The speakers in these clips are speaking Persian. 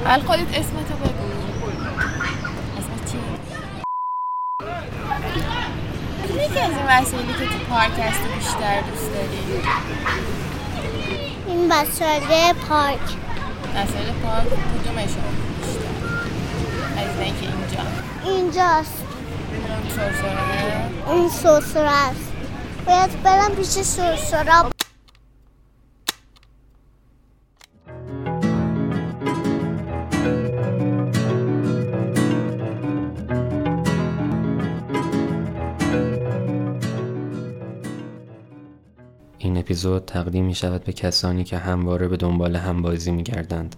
اول خودت اسمتو بگو اسمت چیه؟ کدومی که از این وسیلی که تو پارک هستی بیشتر دوست داری؟ این وسایل پارک وسایل پارک کدومشون بیشتر؟ از اینکه اینجا اینجاست اون سرسره اون سرسره است باید برم پیش سرسره اپیزود تقدیم می شود به کسانی که همواره به دنبال همبازی می گردند.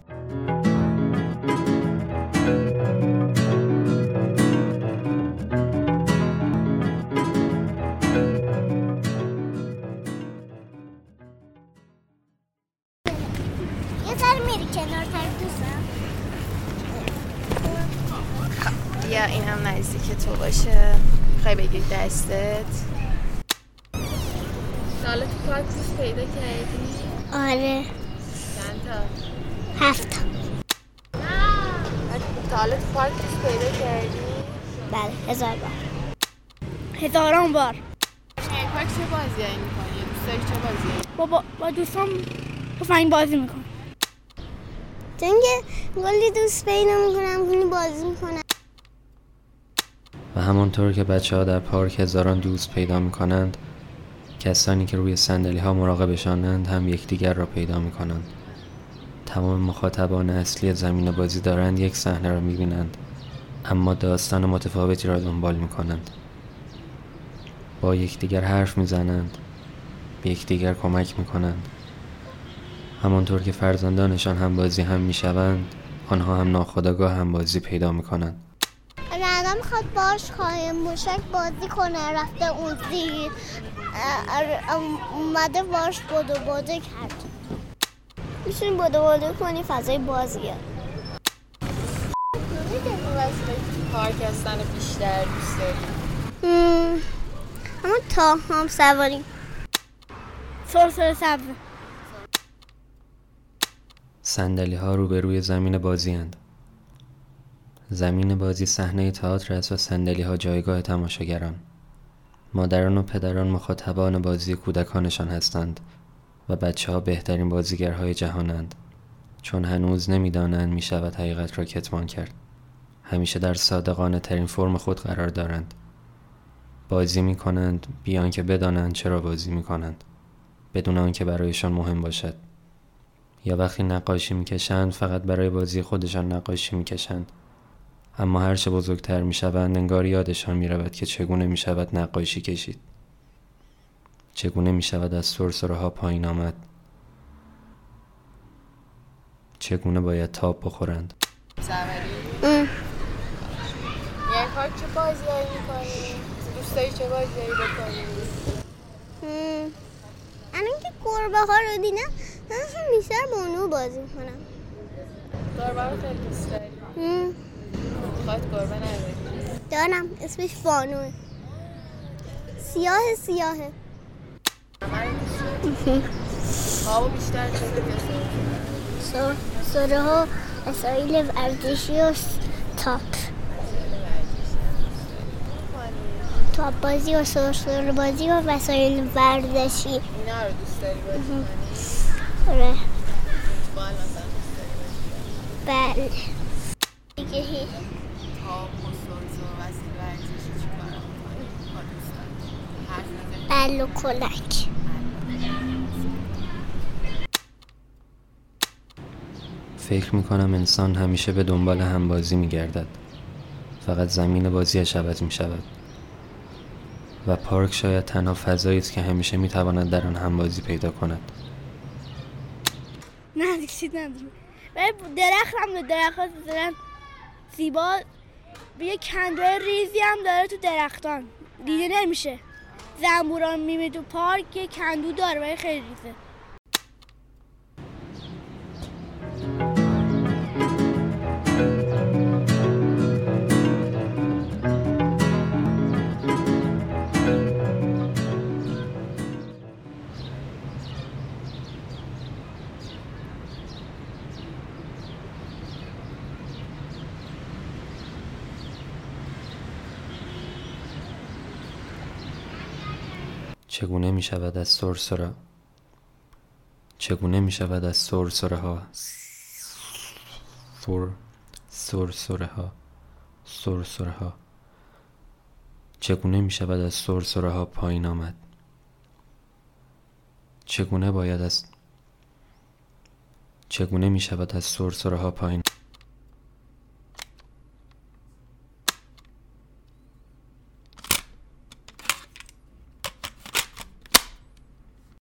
بیا این هم نزدیک تو باشه. خواهی بگیری دستت؟ حالا تو پارک دوست پیدا کردی؟ آره چند تا؟ هفت تا حالا تو پارک دوست پیدا کردی؟ بله هزار بار هزاران بار پارک چه بازیایی می‌کنی؟ دوست داری چه بازیایی؟ با, با, با دوستان تفنگ بازی می‌کنم چون که گلی دوست پیدا می‌کنم کنی بازی می‌کنم و همانطور که بچه ها در پارک هزاران دوست پیدا می کنند کسانی که روی سندلی ها مراقبشانند هم یکدیگر را پیدا می کنند تمام مخاطبان اصلی زمین بازی دارند یک صحنه را می بینند اما داستان متفاوتی را دنبال می کنند با یکدیگر حرف می زنند به یکدیگر کمک می کنند همانطور که فرزندانشان هم بازی هم می شوند آنها هم ناخودآگاه هم بازی پیدا می کنند می‌خواد باش خواهیم موشک بازی کنه. رفته اون زیر اومده باش بدو بدو کرد. میشونی بدو بدو کنی فضای بازیه. پارک هستن بیشتر دوست داری؟ هم، اما تا هم سواری. سرسر سبز صندلی ها روبروی زمین بازی هند. زمین بازی صحنه تئاتر است و صندلی ها جایگاه تماشاگران. مادران و پدران مخاطبان بازی کودکانشان هستند و بچه ها بهترین بازیگرهای جهانند چون هنوز نمی‌دانند می شود حقیقت را کتمان کرد. همیشه در صادقانه ترین فرم خود قرار دارند. بازی می کنند بیان که بدانند چرا بازی می کنند. بدون آنکه برایشان مهم باشد. یا وقتی نقاشی می‌کشند فقط برای بازی خودشان نقاشی می‌کشند اما هرچه بزرگتر می‌شوند انگار یادشان می‌رود که چگونه می‌شود نقاشی کشید چگونه می‌شود از سرسره ها پایین آمد چگونه باید تاب بخورند؟ یعنی چه بازیایی می‌کنی؟ دوست داری چه بازیایی بکنی؟ الان که گربه ها رو دیدم من همیشه با اونو بازی می‌کنم گربه رو خیلی دوست داری؟ خواهد گربه نداری؟ دارم اسمش بانوه سیاه سیاهه؟ خوابو بیشتر چه؟ سره ها وسایل ورزشی و تاپ تاپ بازی و سرسره بازی و وسایل ورزشی اینا رو دوست داری بازی؟ آره؟ بله دیگه هیچ. تاب و سرز و وسیل ورزشی چی کار می‌کنی؟ با دوستان حرف می‌زنی؟ بل و کلک. فکر می‌کنم انسان همیشه به دنبال همبازی میگردد. فقط زمین بازیش عوض می‌شود. و پارک شاید تنها فضایی است که همیشه می‌تواند در آن همبازی پیدا کند. نه دیگه چیز نداریم ولی درخت هم درخت ها مثلا زیبا. یه کندوی ریزی هم داره تو درختان. دیده نمیشه. زنبوران میمی تو پارک یه کندو داره ولی خیلی ریزه چگونه می شود از سرسره؟ چگونه می شود از سرسره ها؟ سر سرسره ها سرسره ها. چگونه می شود از سرسره ها پایین آمد؟ چگونه باید از چگونه می شود از سرسره ها پایین